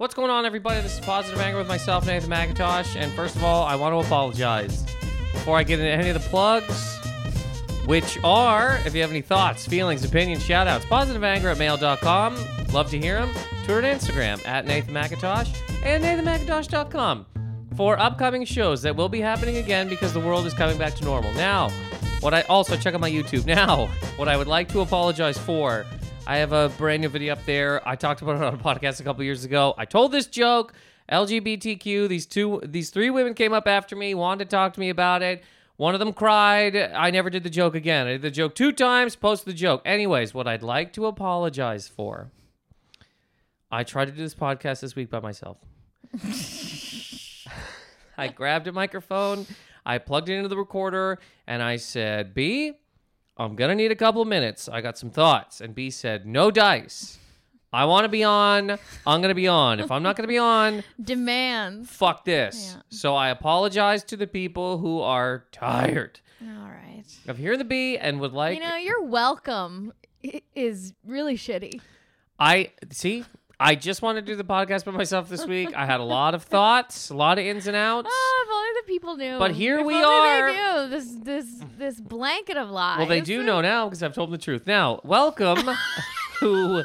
What's going on, everybody? This is Positive Anger with myself, Nathan McIntosh. And first of all, I want to apologize before I get into any of the plugs, which are, if you have any thoughts, feelings, opinions, shout outs, positiveanger at mail.com. Love to hear them. Twitter and Instagram at Nathan McIntosh and nathanmcintosh.com for upcoming shows that will be happening again because the world is coming back to normal. Now, what I also check out my YouTube. Now, what I would like to apologize for I have a brand new video up there. I talked about it on a podcast a couple years ago. I told this joke. LGBTQ. These two, these three women came up after me, wanted to talk to me about it. One of them cried. I never did the joke again. I did the joke two times, posted the joke. Anyways, what I'd like to apologize for. I tried to do this podcast this week by myself. I grabbed a microphone, I plugged it into the recorder, and I said, B, I'm gonna need a couple of minutes. I got some thoughts. And B said, No dice. I want to be on. I'm gonna be on. If I'm not gonna be on, Demands. fuck this. Yeah. So I apologize to the people who are tired All right. of hearing the B and would like. you know, you're welcome i- is really shitty. I see. I just want to do the podcast by myself this week. I had a lot of thoughts, a lot of ins and outs. Oh, if only the people knew. But here If we are. They knew this this this blanket of lies. Well, they do know now because I've told them the truth. Now, welcome, who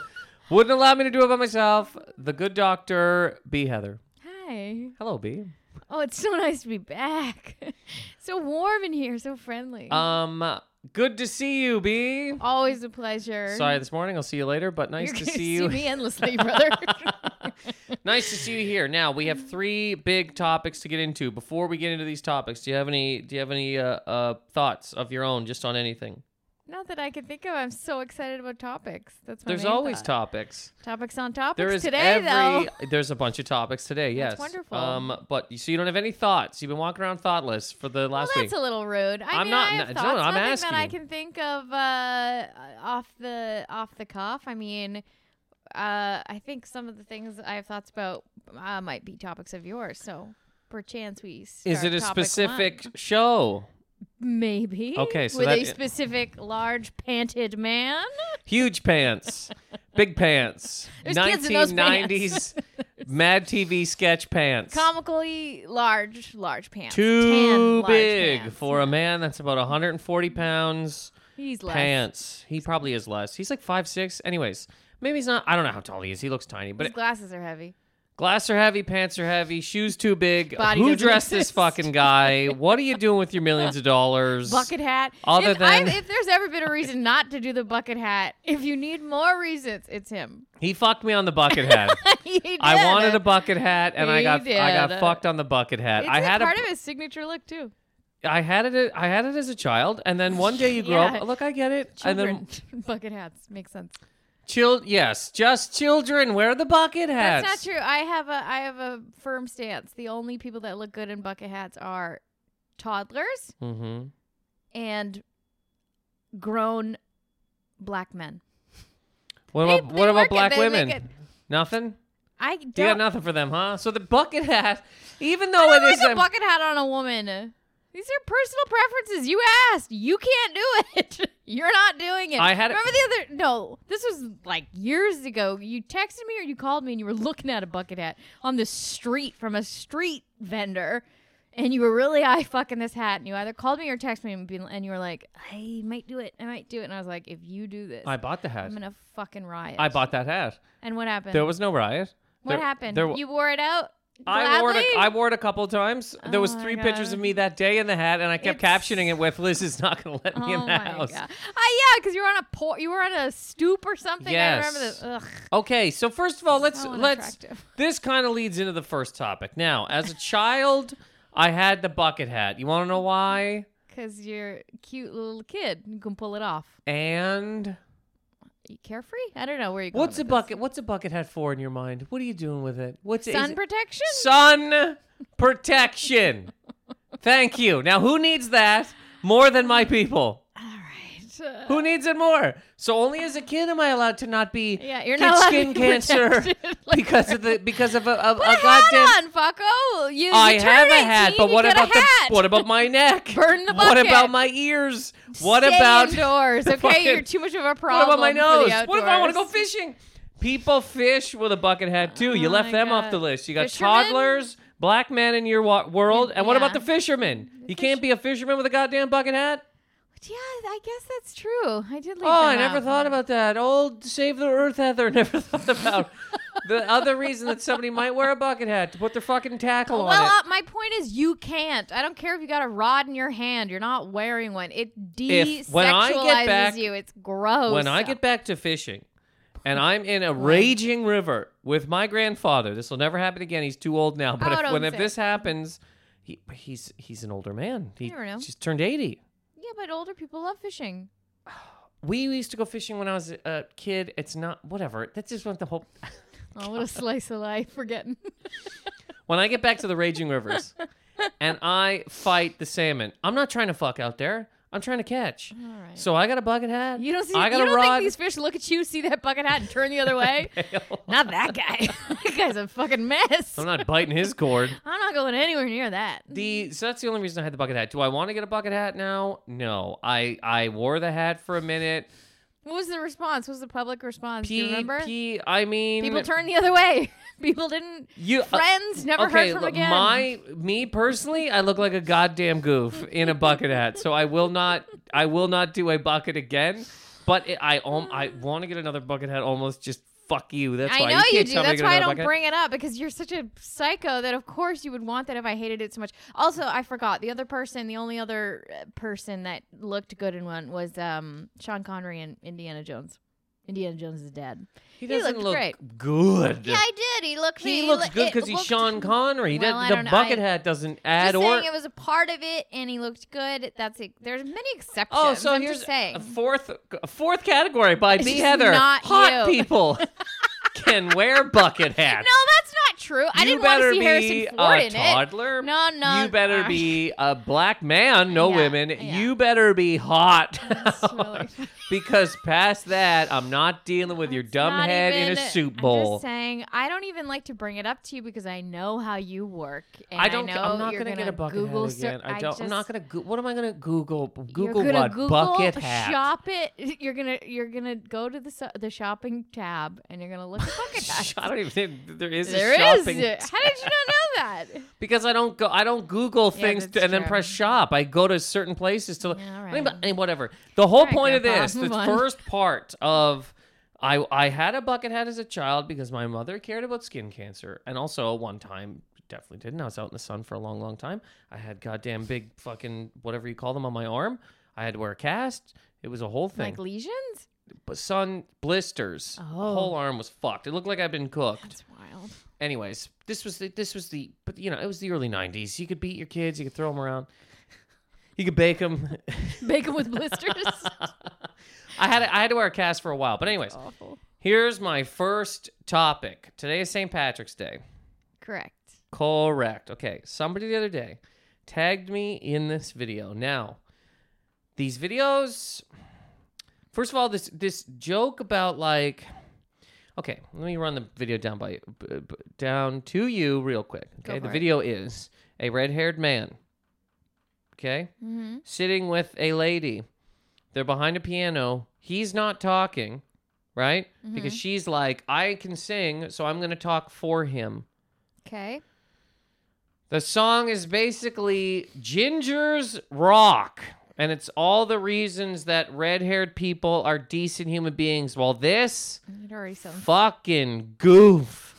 wouldn't allow me to do it by myself, the good doctor, B. Heather. Hi. Hello, B. Oh, it's so nice to be back. so warm in here, so friendly. Um, good to see you, B. Always a pleasure. Sorry this morning. I'll see you later, but nice You're to gonna see you. me endlessly, brother. nice to see you here. Now we have three big topics to get into. Before we get into these topics, do you have any? Do you have any uh, uh, thoughts of your own, just on anything? Not that I can think of. I'm so excited about topics. That's my There's main always thought. topics. topics on topics There is today, every. though. There's a bunch of topics today. Yes, That's wonderful. Um, but you so you don't have any thoughts. You've been walking around thoughtless for the Well, last that's week. a little rude. I I'm mean, not- I have no, thoughts. no, I'm Nothing asking that I can think of uh, off the off the cuff. I mean, uh, I think some of the things I have thoughts about uh, might be topics of yours. So, perchance we. Is it a topic specific one. show? Maybe. Okay, so with that- a specific large panted man. Huge pants, big pants, There's kids in those 1990s Mad TV sketch pants. Comically large, large pants. Too large big pants. for a man that's about 140 pounds. He's less. Pants. He probably is less. He's like five six. Anyways, maybe he's not. I don't know how tall he is. He looks tiny. But His glasses are heavy. Glass are heavy, pants are heavy, shoes too big. Body Who dressed this fucking guy? what are you doing with your millions of dollars? bucket hat. Other if, I- than- if there's ever been a reason not to do the bucket hat, if you need more reasons, it's him. He fucked me on the bucket hat. Did. I wanted a bucket hat, and I He got I got fucked on the bucket hat. It's I had part a, of his signature look too. I had it. I had it as a child, and then one day you grow Yeah. up. Look, I get it. And then bucket hats makes sense. Child, yes, just children wear the bucket hats. That's not true. I have a I have a firm stance. The only people that look good in bucket hats are toddlers Mm-hmm. and grown black men. What They- about they what about work it. black They women? Nothing. I You got don't. nothing for them, huh? So the bucket hat, even I though don't it is like a- bucket hat on a woman. These are personal preferences. You asked. You can't do it. You're not doing it. I had Remember the other? No, this was like years ago. You texted me or you called me and you were looking at a bucket hat on the street from a street vendor, and you were really eye fucking this hat. And you either called me or texted me and, be, and you were like, "I might do it. I might do it." And I was like, "If you do this, I bought the hat. I'm gonna fucking riot." I bought that hat. And what happened? There was no riot. what There- happened? There, you wore it out. I wore it. A, I wore it a couple of times. There was Oh three pictures of me that day in the hat, and I kept It's- captioning it with "Liz is not going to let me Oh in the my house." god! Uh, yeah, because you were on a por- you were on a stoop or something. I remember Yes. Okay, so first of all, let's so let's. This kind of leads into the first topic. Now, as a child, I had the bucket hat. You want to know why? Because you're a cute little kid. You can pull it off. And carefree? I don't know where you. what's a this. bucket? What's a bucket hat for in your mind? What are you doing with it? What's Sun it- protection. sun protection? Thank you. Now, who needs that more than my people? Who needs it more? So only as a kid am I allowed to not be Yeah, you're not allowed to skin be cancer protected. Because of the because of a, a, Put a a goddamn. hat on, fucko. You, I you have a hat, but what about the what about my neck? Burn the bucket. What about my ears? What Stay about indoors? the Okay, fucking- you're too much of a problem. what about my nose? What if I want to go fishing? People fish with a bucket hat too. You Oh left my them off the list. You got toddlers, black men in your wa- world, and what about Yeah. the fishermen? You can't be a fisherman with a goddamn bucket hat. Yeah, I guess that's true. I did leave that. Oh, I never out. thought about that. Old save the earth, Heather. Never thought about the other reason that somebody might wear a bucket hat to put their fucking tackle Well, on Well, uh, my point is, you can't. I don't care if you got a rod in your hand. You're not wearing one. It desexualizes If- when I get back- you. It's gross. when I get back to fishing and I'm in a raging river with my grandfather, this will never happen again. He's too old now. But Oh, if, when if this happens, he, he's he's an older man. He just turned 80. Yeah, but older people love fishing. We used to go fishing when I was a kid. It's not whatever. That's just what the whole. Oh, what a slice of life. Forgetting. When I get back to the raging rivers and I fight the salmon, I'm not trying to fuck out there. I'm trying to catch. All right. So I got a bucket hat. You don't see. I got you a don't rod. think these fish look at you, see that bucket hat, and turn the other way? not that guy. that guy's a fucking mess. I'm not biting his cord. I'm not going anywhere near that. The so that's the only reason I had the bucket hat. Do I want to get a bucket hat now? No. I I wore the hat for a minute. What was the response? What was the public response? Do you remember? P. I mean, People turned the other way. People didn't. you. uh, Friends never okay, heard from look, again. my me personally, I look like a goddamn goof in a bucket hat. So I will not. I will not do a bucket again. But it, I um, I want to get another bucket hat. Almost just fuck you. That's I why know you, you, do. tell me to That's why I don't bucket bring it up because you're such a psycho that of course you would want that if I hated it so much. Also, I forgot the other person. The only other uh, person that looked good in one was um, Sean Connery in Indiana Jones. Indiana Jones is dead. He doesn't looked look great. good. Yeah, I did. He looked. He looks look- good because he's Sean Connery. He Well, doesn't- the know. bucket I- hat doesn't add Just or. saying, it was a part of it, and he looked good. That's it. There's many exceptions. Oh, so I'm here's just saying. a fourth a fourth category by B It's Heather. not Hot you. people can wear bucket hats. no, that's not true. I you didn't want to see Harrison Ford a in toddler. it. No, no. You better uh, be a black man, no Yeah, women. yeah. You better be hot. That's really- because past that, I'm not dealing with your dumb head in a soup I'm bowl. just saying, I don't even like to bring it up to you because I know how you work. And I don't. know I'm not gonna, get a bucket Google hat again. ser- I don't. I'm not gonna. Go- what am I gonna Google? you're Google what? Google bucket hat. shop it. You're gonna you're gonna go to the the shopping tab and you're gonna look at. I don't even think there is There a is. shopping How did you not know that? because I don't go. I don't Google Yeah, things to, and then press shop. I go to certain places to. Yeah, all I mean, right. whatever. The whole right, point of this, the on. first part of, I I had a bucket hat as a child because my mother cared about skin cancer, and also one time definitely didn't. I was out in the sun for a long, long time. I had goddamn big fucking whatever you call them on my arm. I had to wear a cast. It was a whole thing. Like lesions? But sun blisters. Oh. Whole arm was fucked. It looked like I'd been cooked. That's wild. Anyways, this was the this was the but you know it was the early '90s. You could beat your kids. You could throw them around. You could bake them. bake them with blisters. I had I had to wear a cast for a while. But anyways, here's my first topic. Today is St. Patrick's Day. Correct. Correct. Okay. Somebody the other day tagged me in this video. Now, these videos. First of all, this this joke about like. Okay, let me run the video down by b- b- down to you real quick. Okay, the it. video is a red-haired man. Okay, Mm-hmm. sitting with a lady. They're behind a piano. He's not talking, right? Because Mm-hmm. she's like, I can sing, so I'm going to talk for him. Okay. The song is basically Ginger's Rock. And it's all the reasons that red haired people are decent human beings. While this It already sounds. fucking goof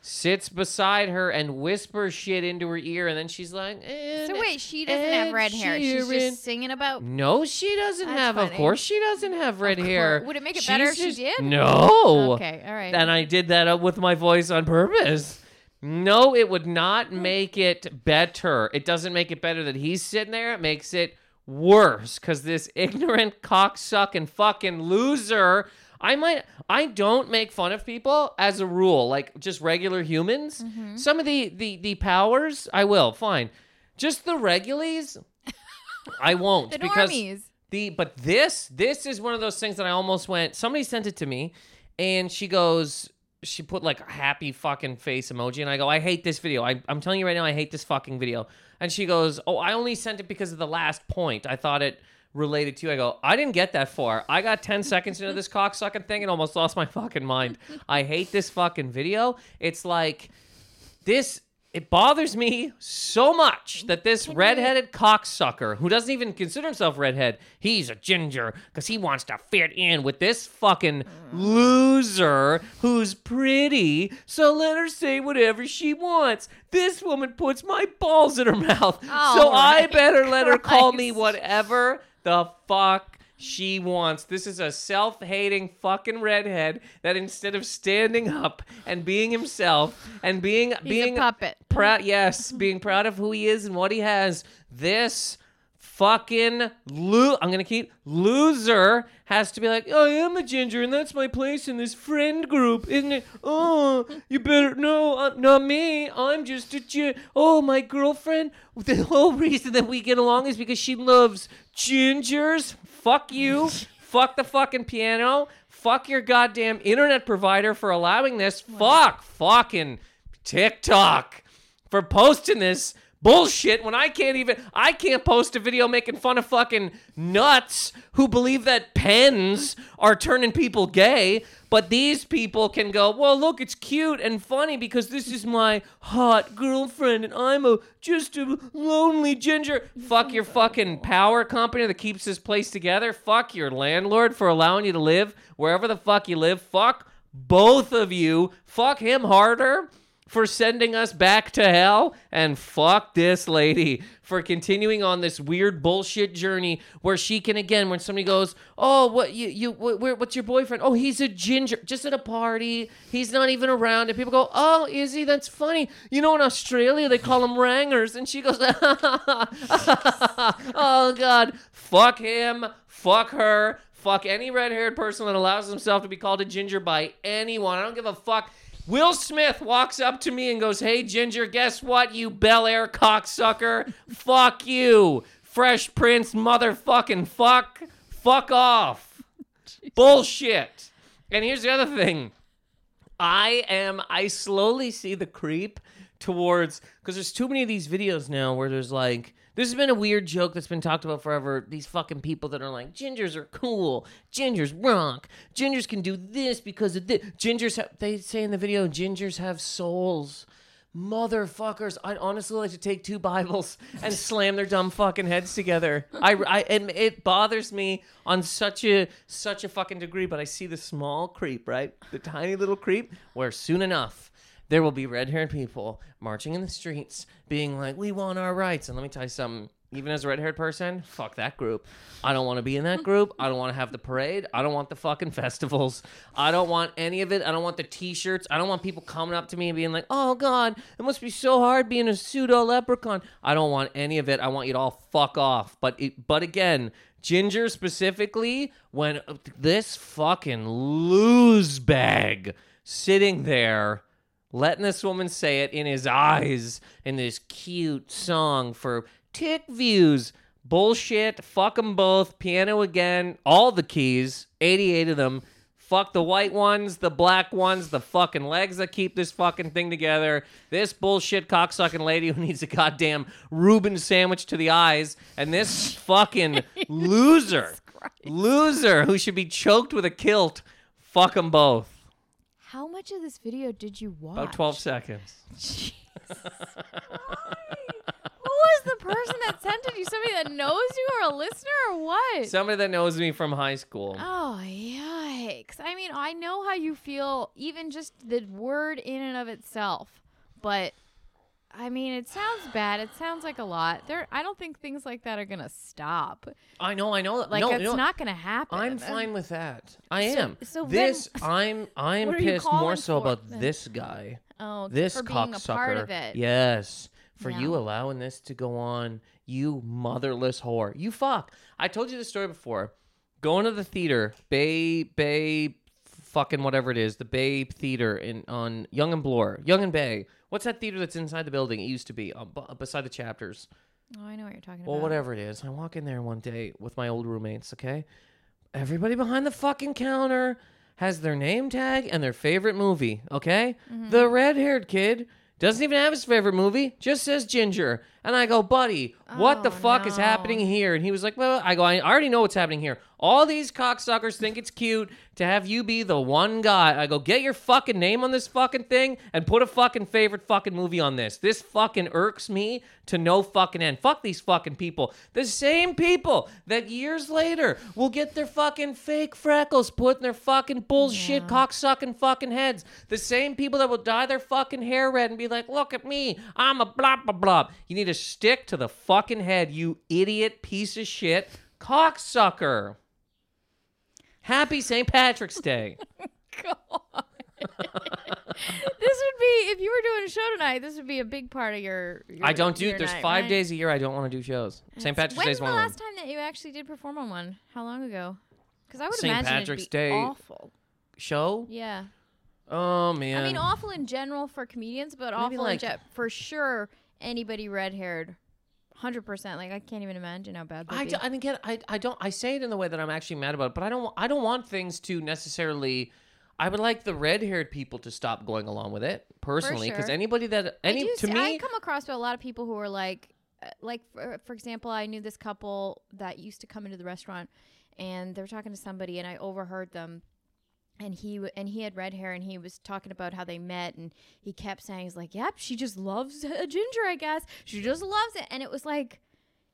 sits beside her and whispers shit into her ear. And then she's like, So wait, she doesn't have red hair. She's Sheeran." just singing about. No, she doesn't That's have. Of funny. course, she doesn't have red hair. Would it make it better if she did? No. Okay, all right. And I did that uh, with my voice on purpose. No, it would not make it better. It doesn't make it better that he's sitting there. It makes it worse because this ignorant cocksucking fucking loser. I might. I don't make fun of people as a rule, like just regular humans. Mm-hmm. Some of the the the powers, I will. Fine. Just the regulies, I won't the because normies. the but this this is one of those things that I almost went. Somebody sent it to me, and she goes, she put like a happy fucking face emoji, and I go, I hate this video. I, I'm telling you right now, I hate this fucking video. And she goes, Oh, I only sent it because of the last point. I thought it related to you. I go, I didn't get that far. I got 10 seconds into this cocksucking thing and almost lost my fucking mind. I hate this fucking video. It's like this it bothers me so much that this redheaded cocksucker who doesn't even consider himself redhead, he's a ginger because he wants to fit in with this fucking loser who's pretty. So let her say whatever she wants. This woman puts my balls in her mouth. so All I better let her call me Christ. whatever the fuck she wants. This is a self hating fucking redhead that instead of standing up and being himself and being He's being a puppet. proud yes, being proud of who he is and what he has, this fucking lo- I'm gonna keep loser has to be like, I am a ginger and that's my place in this friend group, isn't it? Oh, you better no, uh, not me. I'm just a gi- oh my girlfriend. The whole reason that we get along is because she loves gingers. Fuck you. Fuck the fucking piano. Fuck your goddamn internet provider for allowing this. Fuck fucking TikTok for posting this bullshit when I can't even I can't post a video making fun of fucking nuts who believe that pens are turning people gay, but these people can go, "Well, look, it's cute and funny because this is my hot girlfriend and I'm a just a lonely ginger." Fuck your fucking power company that keeps this place together. Fuck your landlord for allowing you to live wherever the fuck you live. Fuck both of you. Fuck him harder for sending us back to hell and fuck this lady for continuing on this weird bullshit journey where she can again when somebody goes oh what you you wh- where, what's your boyfriend? Oh he's a ginger just at a party. He's not even around. And people go oh is he? That's funny. You know in australia they call him rangas. And she goes oh god. Fuck him. Fuck her. Fuck any red-haired person that allows himself to be called a ginger by anyone. I don't give a fuck Will Smith walks up to me and goes, Hey, Ginger, guess what, you Bel Air cocksucker? fuck you. Fresh Prince, motherfucking fuck. Fuck off. Bullshit. And here's the other thing I am, I slowly see the creep towards, because there's too many of these videos now where there's like, this has been a weird joke that's been talked about forever. These fucking people that are like, gingers are cool. Gingers rock. Gingers can do this because of this. Gingers, have, they say in the video, gingers have souls. Motherfuckers, I'd honestly like to take two Bibles and slam their dumb fucking heads together. I, I, and it bothers me on such a such a fucking degree. But I see the small creep, right, the tiny little creep, where soon enough there will be red-haired people marching in the streets, being like, "We want our rights." And let me tell you something. Even as a red-haired person, fuck that group. I don't want to be in that group. I don't want to have the parade. I don't want the fucking festivals. I don't want any of it. I don't want the T-shirts. I don't want people coming up to me and being like, "Oh God, it must be so hard being a pseudo leprechaun." I don't want any of it. I want you to all fuck off. But it, but again, Ginger specifically, when uh, this fucking lose bag sitting there letting this woman say it in his eyes in this cute song for tick views. Bullshit. Fuck them both. Piano again. All the keys. 88 of them. Fuck the white ones, the black ones, the fucking legs that keep this fucking thing together. This bullshit cocksucking lady who needs a goddamn Reuben sandwich to the eyes. And this fucking loser. Loser who should be choked with a kilt. Fuck them both. How much of this video did you watch? About 12 seconds. Jesus. Who was the person that sent it? You somebody that knows you or a listener or what? Somebody that knows me from high school. Oh yikes! I mean, I know how you feel, even just the word in and of itself. But I mean, it sounds bad. It sounds like a lot. There, I don't think things like that are gonna stop. I know, I know. Like no, it's no, not gonna happen. I'm fine with that. I So- am. so then- this, I'm, I'm What are you pissed more calling so for about then? this guy, Oh, this for being cocksucker. a part of it. Yes, for Yeah. you allowing this to go on, you motherless whore. You fuck. I told you this story before. Going to the theater, Bay, Bay, fucking whatever it is, the Bay Theater in on Yonge and Bloor, Yonge and Bay. What's that theater that's inside the building? It used to be uh, bu- beside the chapters. Oh, I know what you're talking about. Well, about. whatever it is. I walk in there one day with my old roommates, okay? Everybody behind the fucking counter has their name tag and their favorite movie, okay? Mm-hmm. The red haired kid doesn't even have his favorite movie, just says Ginger. And I go, buddy, what the Oh, fuck is happening here? And he was like, well, I go, I already know what's happening here. All these cocksuckers think it's cute to have you be the one guy. I go, get your fucking name on this fucking thing and put a fucking favorite fucking movie on this. This fucking irks me to no fucking end. Fuck these fucking people. The same people that years later will get their fucking fake freckles put in their fucking bullshit Yeah. cocksucking fucking heads. The same people that will dye their fucking hair red and be like, look at me, I'm a blah blah blah. You need to stick to the fucking head, you idiot piece of shit cocksucker. Happy St. Patrick's Day. God. this would be if you were doing a show tonight. This would be a big part of your. your I don't do. There's night, five right? days a year I don't want to do shows. St. Patrick's Day When's the one of them. last time that you actually did perform on one? How long ago? Because I would St. imagine Patrick's it'd be Day. awful. Show? Yeah. Oh man. I mean, awful in general for comedians, but Maybe awful like- in ge- for sure. Anybody red haired, hundred percent. Like I can't even imagine how bad. I, do, and again, I, I don't I say it in the way that I'm actually mad about it, but I don't I don't want things to necessarily. I would like the red haired people to stop going along with it personally, because sure. anybody that any do to me, I come across to a lot of people who are like, uh, like for, for example, I knew this couple that used to come into the restaurant, and they were talking to somebody, and I overheard them, and he w- and he had red hair, and he was talking about how they met, and he kept saying, "He's like, yep, she just loves a ginger, I guess. She just loves it," and it was like,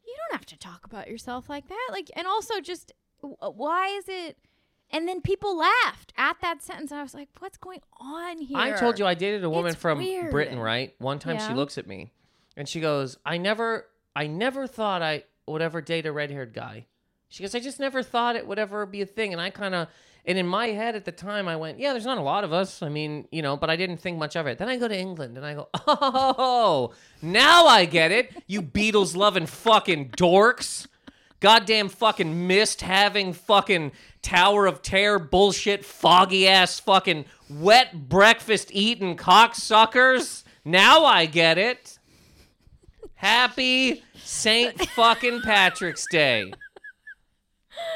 you don't have to talk about yourself like that, like, and also just w- uh, why is it? And then people laughed at that sentence, and I was like, "What's going on here?" I told you I dated a woman It's from weird. Britain, right? One time she looks at me and she goes, "I never, I never thought I would ever date a red haired guy." She goes, "I just never thought it would ever be a thing." And I kind of, and in my head at the time, I went, "Yeah, there's not a lot of us. I mean, you know," but I didn't think much of it. Then I go to England and I go, "Oh, now I get it. You Beatles loving fucking dorks." Goddamn fucking mist having fucking Tower of Terror bullshit, foggy ass fucking wet breakfast eating cocksuckers. Now I get it. Happy Saint fucking Patrick's Day.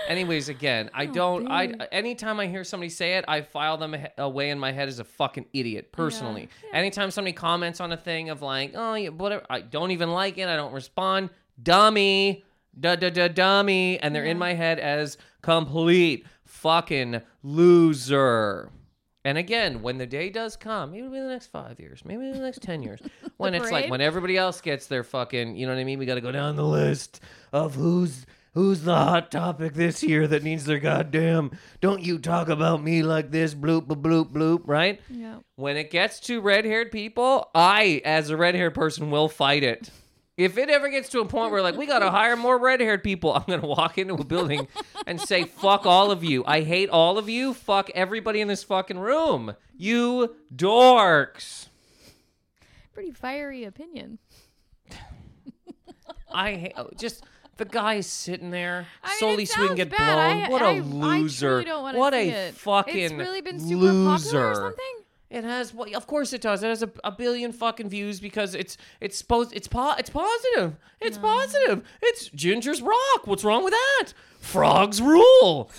Anyways, again, I oh, don't. I uh, anytime I hear somebody say it, I file them away in my head as a fucking idiot. Personally, anytime somebody comments on a thing of like, oh, yeah, whatever, I don't even like it. I don't respond. Dummy, da da da dummy, and they're in my head as complete fucking loser. And again, when the day does come, maybe it'll be the next five years, maybe in the next ten years, when it's like parade? when everybody else gets their fucking, you know what I mean? We got to go down the list of who's who's the hot topic this year that needs their goddamn. Don't you talk about me like this? Bloop bloop bloop bloop. Right? Yeah. When it gets to red-haired people, I, as a red-haired person, will fight it. If it ever gets to a point where like we gotta hire more red-haired people, I'm gonna walk into a building and say, "Fuck all of you! I hate all of you! Fuck everybody in this fucking room! You dorks!" Pretty fiery opinion. I hate oh, just the guy is sitting there I mean, solely so he can get bad. blown. I- what a I- loser! what a it. fucking It's really been super loser! popular or something. It has, well, of course it does. It has a, a billion fucking views because it's it's supposed it's po- it's positive. It's positive. It's Ginger's rock. What's wrong with that? Frogs rule.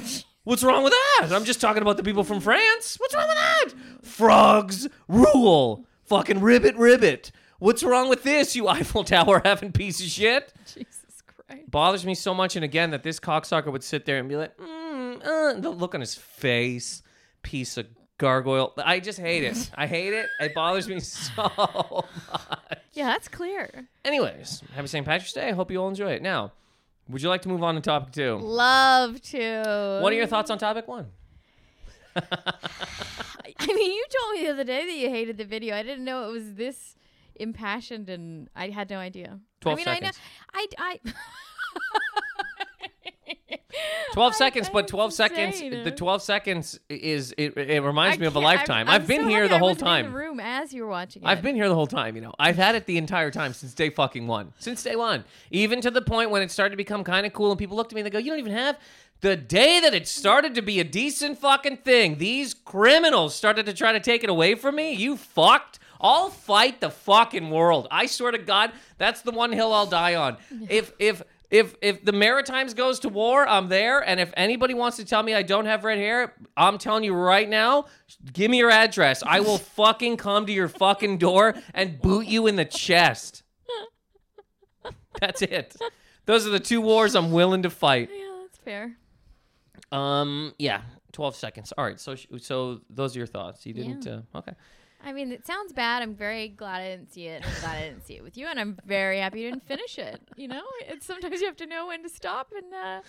What's wrong with that? I'm just talking about the people from France. What's wrong with that? Frogs rule. Fucking ribbit ribbit. What's wrong with this, you Eiffel Tower having piece of shit? Jesus Christ. bothers me so much, and again, that this cocksucker would sit there and be like, mm, uh, the look on his face, piece of gargoyle. I just hate it. I hate it. It bothers me so much. Yeah, that's clear. Anyways, happy St. Patrick's Day. I hope you all enjoy it. Now, would you like to move on to topic two? Love to. What are your thoughts on topic one? I mean, you told me the other day that you hated the video. I didn't know it was this impassioned, and I had no idea. 12 I mean, seconds. I know. I. I 12 I- seconds, but 12 seconds, insane. the 12 seconds is, it, it reminds me of a lifetime. I'm I've been so here the I whole time. In the room as you were watching it. I've been here the whole time, you know. I've had it the entire time since day fucking one. Since day one. Even to the point when it started to become kind of cool and people looked at me and they go, You don't even have. The day that it started to be a decent fucking thing, these criminals started to try to take it away from me. You fucked. I'll fight the fucking world. I swear to God, that's the one hill I'll die on. If, if, if if the Maritimes goes to war, I'm there. And if anybody wants to tell me I don't have red hair, I'm telling you right now, give me your address. I will fucking come to your fucking door and boot you in the chest. That's it. Those are the two wars I'm willing to fight. Yeah, that's fair. Um, yeah, 12 seconds. All right. So, sh- so those are your thoughts. You didn't. Yeah. Uh, okay. I mean, it sounds bad. I'm very glad I didn't see it. I'm glad I didn't see it with you, and I'm very happy you didn't finish it. You know, it's sometimes you have to know when to stop, and uh,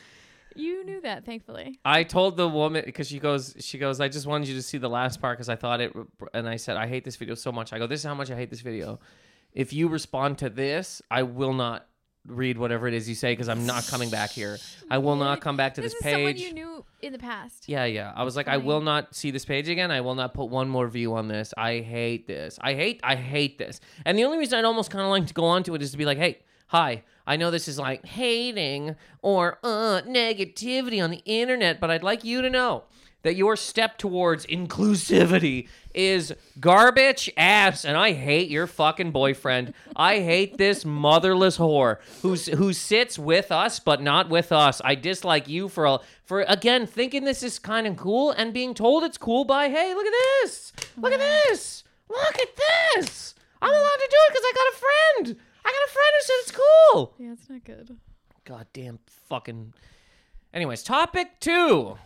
you knew that, thankfully. I told the woman because she goes, she goes, I just wanted you to see the last part because I thought it, and I said, I hate this video so much. I go, this is how much I hate this video. If you respond to this, I will not read whatever it is you say because I'm not coming back here. I will not come back to this, this is someone page. you knew in the past. Yeah, yeah. I was like, I will not see this page again. I will not put one more view on this. I hate this. I hate, I hate this. And the only reason I'd almost kind of like to go on to it is to be like, hey, hi, I know this is like hating or uh, negativity on the internet, but I'd like you to know that your step towards inclusivity is garbage ass and I hate your fucking boyfriend. I hate this motherless whore who's who sits with us but not with us. I dislike you for a, for again thinking this is kind of cool and being told it's cool by hey, look at this. Look at this. Look at this. I'm allowed to do it cuz I got a friend. I got a friend who said it's cool. Yeah, it's not good. Goddamn fucking. Anyways, topic two.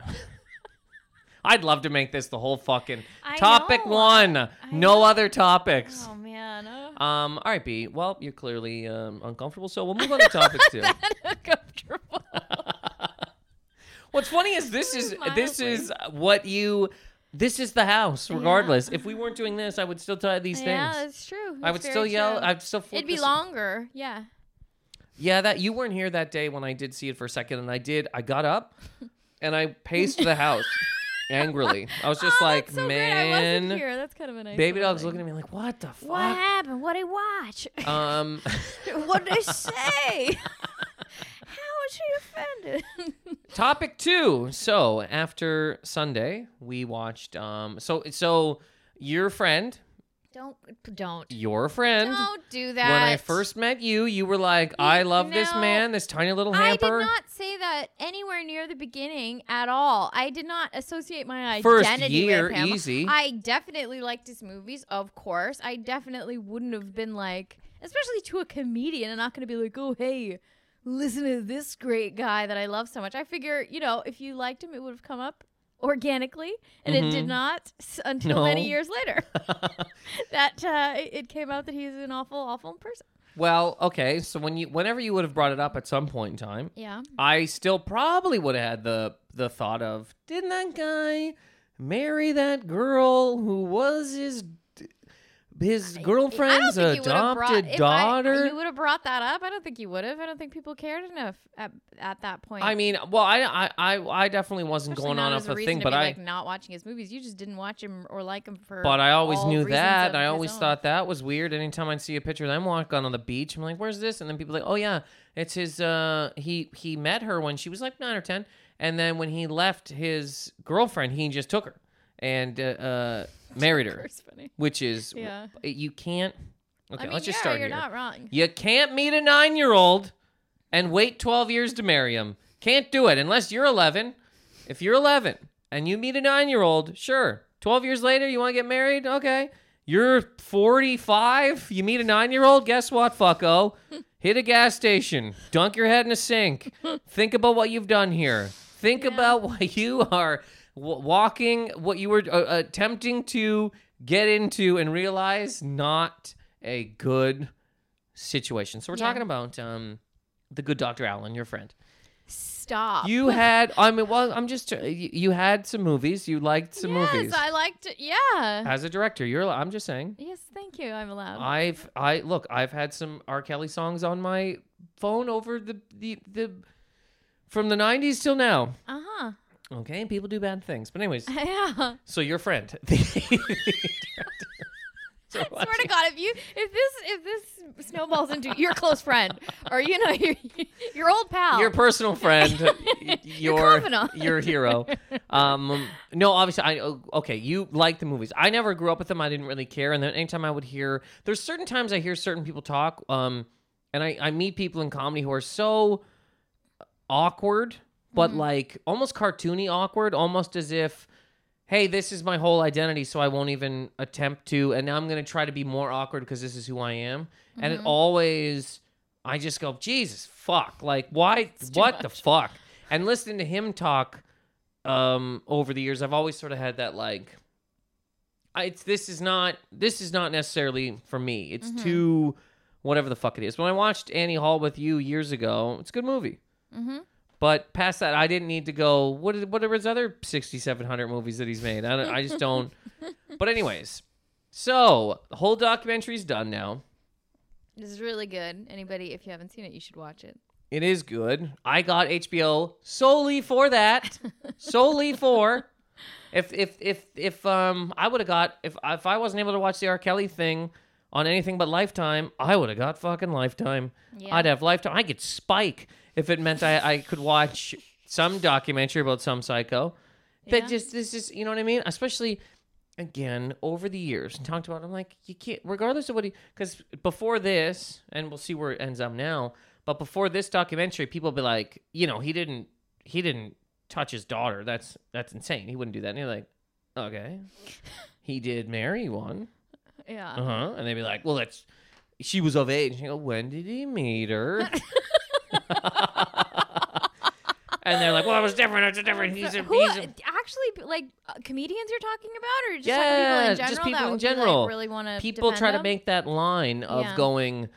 I'd love to make this the whole fucking I topic know. one. I no know. other topics. Oh man, Um. All right, B. Well, you're clearly um, uncomfortable, so we'll move on to topic two. uncomfortable. What's funny is this is this is what you. This is the house, regardless. If we weren't doing this, I would still tell you these yeah, things. Yeah, that's true. I would still yell. true. I'd still. flip It'd be longer. Yeah. Yeah, that you weren't here that day when I did see it for a second, and I did. I got up and I paced the house angrily. I was just Oh, like, so great. I wasn't man. here. That's kind of a nice. Baby dog's thing. looking at me like, what the fuck? What happened? What did I watch? Um, what did I say? How was she offended? topic two. So after Sunday, we watched. Um, so so your friend, don't don't your friend. don't do that. When I first met you, you were like, I love this man, this tiny little hamper." I did not say that anywhere near the beginning at all. I did not associate my First identity year, with him. easy. I definitely liked his movies, of course. I definitely wouldn't have been like, especially to a comedian, I'm not going to be like, oh, hey, listen to this great guy that I love so much. I figure, you know, if you liked him, it would have come up organically, and it did Mhm. not s- until many years later that uh, it it came out that he's an awful, awful person. well, okay. So when you, whenever you would have brought it up at some point in time, Yeah. I still probably would have had the the thought of didn't that guy marry that girl who was his his girlfriend's think you would have brought, adopted I- daughter? you would have brought that up. I don't think you would have. I don't think people cared enough at, at that point. I mean, well, I I I, definitely wasn't Especially going on off a a thing, but I like not watching his movies. You just didn't watch him or like him for. but I always knew that. I always own. thought that was weird. Anytime I'd see a picture of them walking on the beach, I'm like, "Where's this?" And then people are like, "Oh yeah, it's his." Uh, he he met her when she was like nine or ten, and then when he left his girlfriend, he just took her and uh, uh, married her. Funny. which is Yeah. you can't. Okay, I mean, let's just yeah, start you're here. not wrong. You can't meet a nine-year-old and wait 12 years to marry him. Can't do it unless you're 11. If you're 11 and you meet a nine-year-old, sure. 12 years later, you want to get married? Okay. You're 45. You meet a nine-year-old. Guess what, fucko? Hit a gas station. Dunk your head in a sink. Think about what you've done here. Think about what you are w- walking, what you were uh, attempting to get into, and realize not a good situation. So we're Yeah. talking about um, the good Dr. Allen, your friend. Stop. You had, I mean, well, I'm just, uh, you, you had some movies. You liked some yes, movies. Yes, I liked. Yeah. As a director, you're, I'm just saying. yes, thank you. I'm allowed. I've, I look, I've had some R. Kelly songs on my phone over the, the, the, from the 90s till now. uh huh. Okay, people do bad things. But anyways, yeah. so your friend. So swear to God, if you if this if this snowballs into your close friend or you know your your old pal, your personal friend, Your your your hero. Um, no, obviously, I oh, okay. You like the movies. I never grew up with them. I didn't really care. And then anytime I would hear, there's certain times I hear certain people talk. Um, and I I meet people in comedy who are so awkward, but Mm-hmm. like almost cartoony awkward, almost as if hey, this is my whole identity, so I won't even attempt to. And now I'm going to try to be more awkward because this is who I am. And Mm-hmm. it always, I just go, Jesus, fuck. Like, why? What the fuck? And listening to him talk um, over the years, I've always sort of had that, like, I, it's this is not this is not necessarily for me. It's Mm-hmm. too whatever the fuck it is. When I watched Annie Hall with you years ago, it's a good movie. Mm-hmm. But past that, I didn't need to go. What are, what are his other sixty seven hundred movies that he's made? I, don't, I just don't. but anyways, so the whole documentary's done now. This is really good. Anybody, if you haven't seen it, you should watch it. It is good. I got HBO solely for that. solely for. If if if if um I would have got if if I wasn't able to watch the R. Kelly thing on anything but Lifetime, I would have got fucking Lifetime. Yeah. I'd have Lifetime. I get Spike if it meant I, I could watch some documentary about some psycho. That Yeah. just this is you know what I mean. Especially again over the years and talked about. I'm like you can't regardless of what he because before this and we'll see where it ends up now. But before this documentary, people be like, you know, he didn't he didn't touch his daughter. That's that's insane. He wouldn't do that. And you're like, okay, he did marry one. Yeah. Uh huh. And they'd be like, well, that's she was of age. And you go, when did he meet her? and they're like, well, it was different. It's different. He's a, Who he's a actually like uh, comedians you're talking about, or just Yeah, like, people in general just people in general. like, really want to people try to make that line of Yeah. going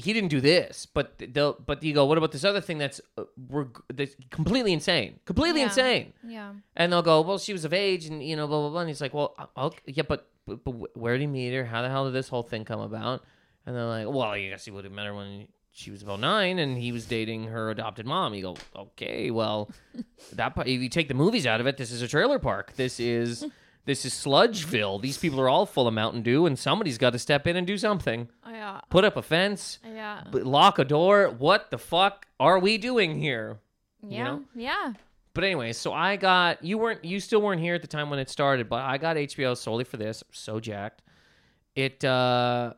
he didn't do this but they'll but you go what about this other thing that's uh, reg- that's completely insane completely Yeah. insane Yeah. and they'll go well she was of age and you know blah blah blah and he's like well okay, yeah but, but, but where did he meet her how the hell did this whole thing come about and they're like well i guess he would have met her when she was about nine and he was dating her adopted mom you go okay well that part, if you take the movies out of it this is a trailer park this is this is sludgeville these people are all full of mountain dew and somebody's got to step in and do something Oh, yeah. put up a fence, Yeah. b- lock a door. What the fuck are we doing here? Yeah. know? Yeah. But anyway, so I got you weren't you still weren't here at the time when it started, but I got HBO solely for this. I'm so jacked. It uh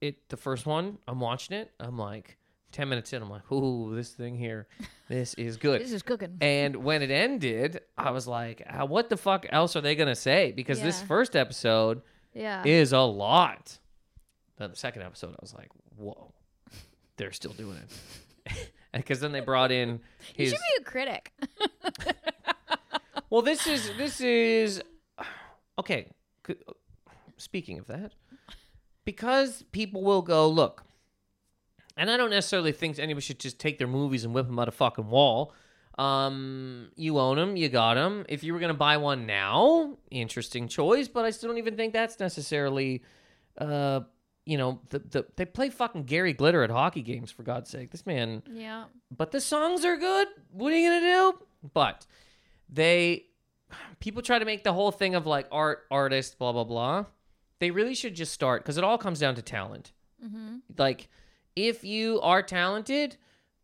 it the first one, I'm watching it. I'm like 10 minutes in, I'm like, "Ooh, this thing here. This is good." This is cooking. And when it ended, I was like, "Ah, "What the fuck else are they gonna say?" Because this first episode yeah. is a lot. Then the second episode, I was like, "Whoa, they're still doing it." Because then they brought in you should be a critic. Well, this is this is okay. Speaking of that, because people will go look, and I don't necessarily think anybody should just take their movies and whip them out a fucking wall. Um, you own them, you got them. If you were gonna buy one now, interesting choice, but I still don't even think that's necessarily, uh, you know, the, the they play fucking Gary Glitter at hockey games for God's sake. This man yeah. but the songs are good. What are you gonna do? But they people try to make the whole thing of like art, artist, blah blah blah. They really should just start because it all comes down to talent. Mm-hmm. Like if you are talented,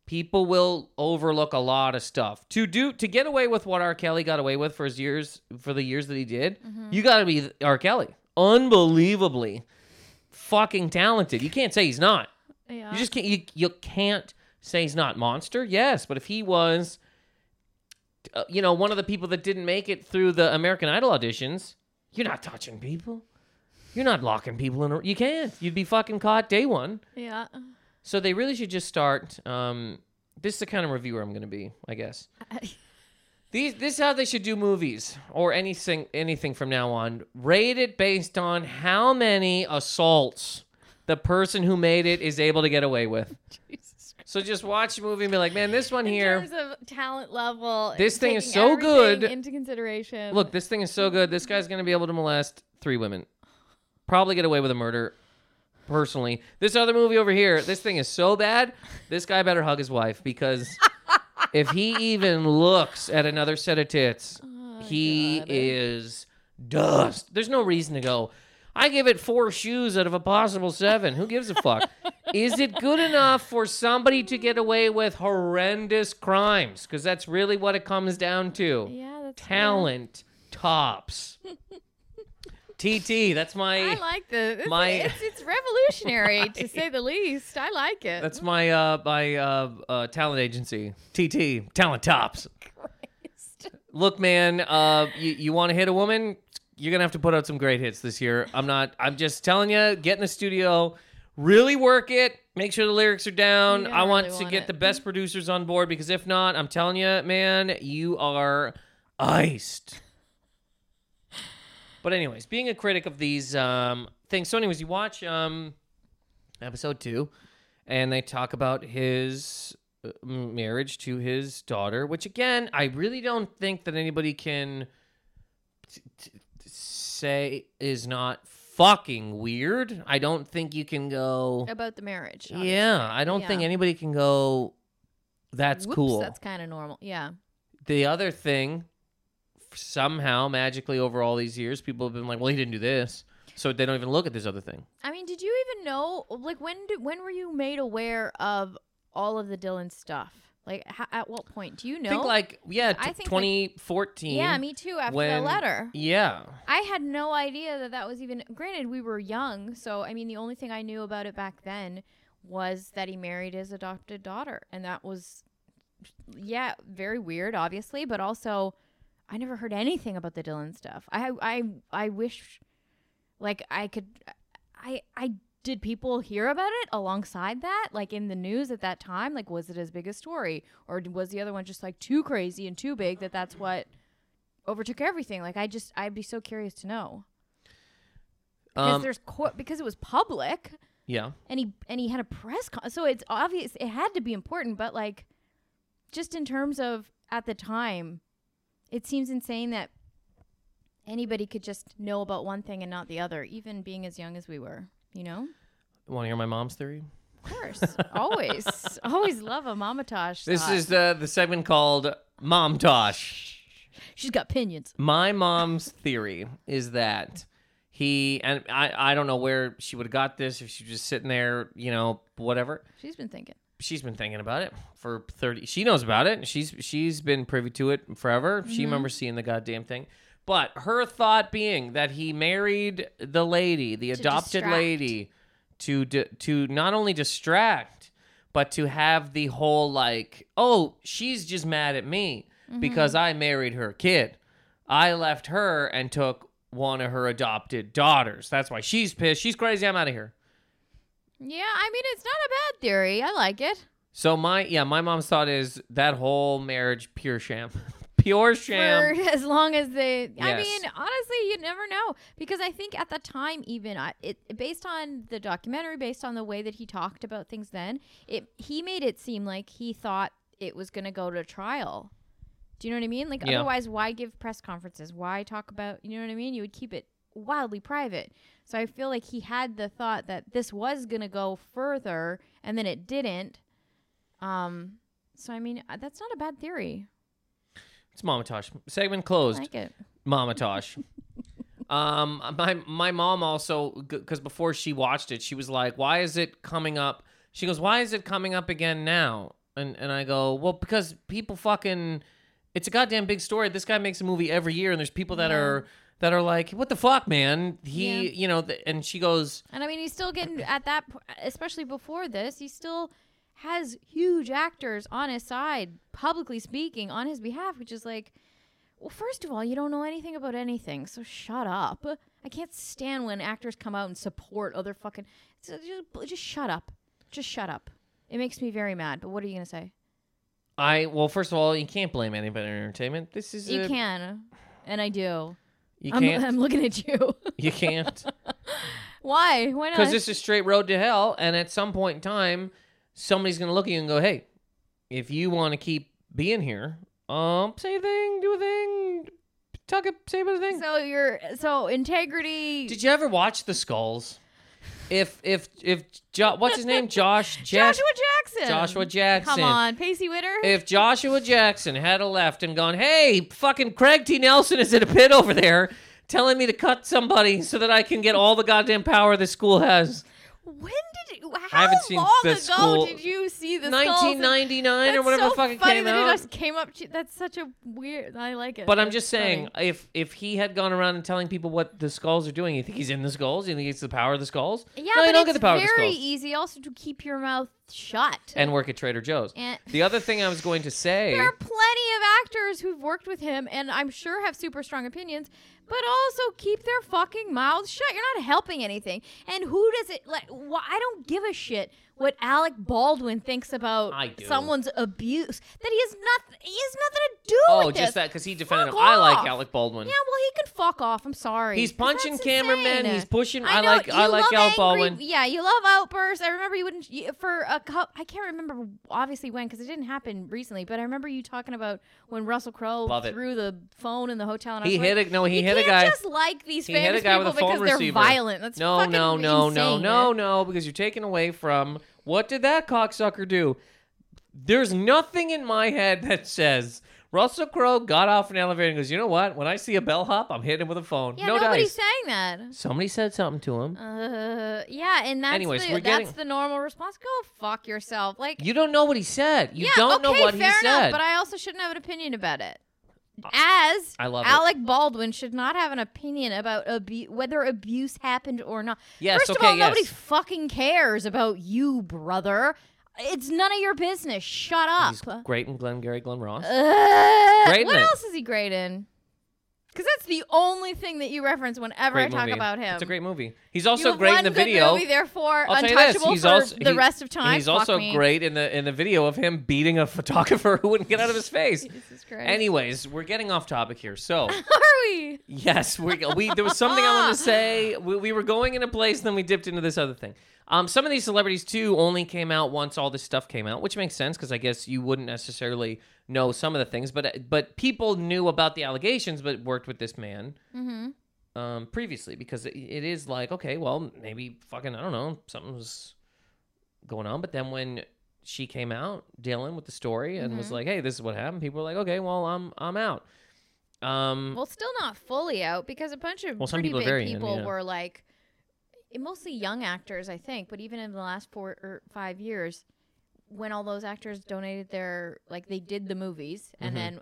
people will overlook a lot of stuff. To do to get away with what R. Kelly got away with for his years for the years that he did, you got to be R. Kelly. Unbelievably fucking talented. You can't say he's not. Yeah. You just can't. You, you can't say he's not monster. Yes, but if he was, uh, you know, one of the people that didn't make it through the American Idol auditions, you're not touching people. You're not locking people in. A, you can't. You'd be fucking caught day one. yeah. So they really should just start. Um, this is the kind of reviewer I'm going to be, I guess. These, this is how they should do movies or anything, anything from now on. Rate it based on how many assaults the person who made it is able to get away with. Jesus Christ. So just watch a movie and be like, man, this one here. In terms of talent level, This thing is taking so everything good. into consideration. Look, this thing is so good. This guy's going to be able to molest three women. Probably get away with a murder. Personally, this other movie over here, this thing is so bad. This guy better hug his wife because if he even looks at another set of tits, oh he God. is dust. There's no reason to go. I give it four shoes out of a possible seven. Who gives a fuck? is it good enough for somebody to get away with horrendous crimes? Because that's really what it comes down to yeah, that's talent tops. TT, that's my I like the. It's, my- it's, it's revolutionary to say the least. I like it. that's my uh my uh, uh talent agency. TT, talent tops. Christ. Look, man, uh, you, you want to hit a woman? You're gonna have to put out some great hits this year. I'm not. I'm just telling you. Get in the studio, really work it. Make sure the lyrics are down. I want really to want get it. the best producers on board because if not, I'm telling you, man, you are iced. But anyways, being a critic of these um, things. So, anyways, you watch um, episode two, and they talk about his uh, marriage to his daughter. Which, again, I really don't think that anybody can t- t- say is not fucking weird. I don't think you can go. About the marriage. Yeah, I don't think anybody can go. That's Whoops, cool. That's kind of normal. Yeah. The other thing, somehow magically over all these years, people have been like, "Well, he didn't do this," so they don't even look at this other thing. I mean, did you even know? Like, when did when were you made aware of all of the Dylan stuff? Like, at what point do you know? I think like yeah, t- I think, like- 2014. yeah, me too. After when- the letter, Yeah, I had no idea that that was even. Granted, we were young, so I mean, the only thing I knew about it back then was that he married his adopted daughter, and that was, yeah, very weird, obviously, but also, I never heard anything about the Dylan stuff. I, I, I wish, like, I could, I, I. Did people hear about it alongside that, like in the news at that time? Like, was it as big a story, or was the other one just like too crazy and too big that that's what overtook everything. Like I just I'd be so curious to know because um, there's co- because it was public yeah. and he and he had a press con- so it's obvious it had to be important. But like just in terms of at the time, it seems insane that anybody could just know about one thing and not the other, even being as young as we were. You know, Want to hear my mom's theory? of course, always always love a mama tosh. This thought. is the the segment called Mom Tosh. she's got pinions. My mom's theory is that he and I I don't know where she would have got this if she was just sitting there, you know, whatever. She's been thinking. She's been thinking about it for 30 she knows about it. She's she's been privy to it forever. She mm-hmm. remembers seeing the goddamn thing. But her thought being that he married the lady, the adopted distract. lady to to not only distract but to have the whole like, "Oh, she's just mad at me mm-hmm. because I married her kid. I left her and took one of her adopted daughters. That's why she's pissed. She's crazy. I'm out of here." Yeah, I mean it's not a bad theory. I like it. So my yeah, my mom's thought is that whole marriage pure sham. pure sham. for as long as they i mean honestly you never know because i think at the time even I, it based on the documentary based on the way that he talked about things then it he made it seem like he thought it was going to go to trial do you know what i mean like Yeah. otherwise why give press conferences why talk about you know what i mean you would keep it wildly private so i feel like he had the thought that this was going to go further and then it didn't um so i mean uh, that's not a bad theory It's Mama Tosh. Segment I closed. like it Mama Tosh. um, my my mom also because before she watched it, she was like, "Why is it coming up?" She goes, "Why is it coming up again now?" And and I go, "Well, because people fucking, it's a goddamn big story. This guy makes a movie every year, and there's people that Yeah. are that are like, what the fuck, man? He, Yeah. you know." th- And she goes, And I mean, he's still getting at that, especially before this, he still has huge actors on his side, publicly speaking on his behalf, which is like, well, first of all, you don't know anything about anything, so shut up. I can't stand when actors come out and support other fucking. Just, just shut up. Just shut up. It makes me very mad. But what are you gonna say? "I well, first of all, you can't blame anybody in entertainment. This is You a- can, and I do. You I'm, can't, I'm looking at you. you can't." Why? Why not? Because this is straight road to hell, and at some point in time, somebody's gonna look at you and go, "Hey, if you want to keep being here, um, say a thing, do a thing, talk, a, say a thing." so you're so integrity. Did you ever watch The Skulls? If if if jo- what's his name, Josh Jack- Joshua Jackson. Joshua Jackson. Come on, Pacey Witter. If Joshua Jackson had a left and gone, "Hey, fucking Craig T. Nelson is in a pit over there." Telling me to cut somebody so that I can get all the goddamn power this school has. when did how haven't seen long the ago school- did you see the skulls? 1999 or That's whatever so fucking funny came that out. It just came up. To, that's such a weird. I like it. But I'm That's just saying, funny. if if he had gone around and telling people what the skulls are doing, you think he's in the skulls? You think it's the power of the skulls? Yeah, no, but you don't it's get the power of the very skulls. easy also to keep your mouth shut. And work at Trader Joe's. And- The other thing I was going to say, there are plenty of actors who've worked with him, and I'm sure have super strong opinions, but also keep their fucking mouths shut. You're not helping anything. And who does it like? Wh- I don't give a shit what Alec Baldwin thinks about someone's abuse. That he has nothing. He has nothing to do oh, with just this. that because he defended him. Fuck I like. Alec Baldwin. Yeah, well, he can fuck off. I'm sorry. He's 'Cause punching that's cameramen. insane. He's pushing. I, know, like. you I like love Alec angry- Baldwin. Yeah, you love outbursts. I remember you wouldn't you, for a cup. I can't remember obviously when because it didn't happen recently. But I remember you talking about when Russell Crowe Love it. threw the phone in the hotel. And I He was hit like, a no. He you hit a can't guy. just like these He hit famous a guy with people a phone because receiver. they're violent. That's no, fucking no, no, no, insane. no, no, because you're taking away from what did that cocksucker do? There's nothing in my head that says Russell Crowe got off an elevator and goes, you know what? When I see a bellhop, I'm hitting him with a phone. Yeah, no nobody's dice. saying that. Somebody said something to him. Uh, yeah, and that's Anyways, the, we're that's getting- the normal response. Go fuck yourself. Like You don't know what he said. You yeah, don't okay, know what fair he enough, said. But I also shouldn't have an opinion about it. As I love it. Alec Baldwin should not have an opinion about abu- whether abuse happened or not. Yes, First okay, of all, nobody yes. fucking cares about you, brother. It's none of your business. Shut up. He's great in Glengarry Glen Ross. Uh, Great what it. else is he great in? Because that's the only thing that you reference whenever great I talk movie. about him. It's a great movie. He's also great in the video. Movie, therefore, I'll tell you this. untouchable He's for also the he- rest of time. He's Fuck also me. great in the in the video of him beating a photographer who wouldn't get out of his face. Jesus Christ. Anyways, we're getting off topic here. So Are we? yes, we we there was something I wanted to say. We, we were going in a place, then we dipped into this other thing. Um, some of these celebrities too only came out once all this stuff came out, which makes sense because I guess you wouldn't necessarily know some of the things, but but people knew about the allegations, but worked with this man Mm-hmm. Um, previously because it, it is like okay, well maybe fucking I don't know something's going on, but then when she came out, Dylan with the story and was Mhm. like, hey, this is what happened. People were like, okay, well I'm I'm out. Um, Well, still not fully out because a bunch of Well, some pretty people big very in, yeah. were like, eh, mostly young actors, I think. But even in the last four or five years, when all those actors donated their like they did the movies, and then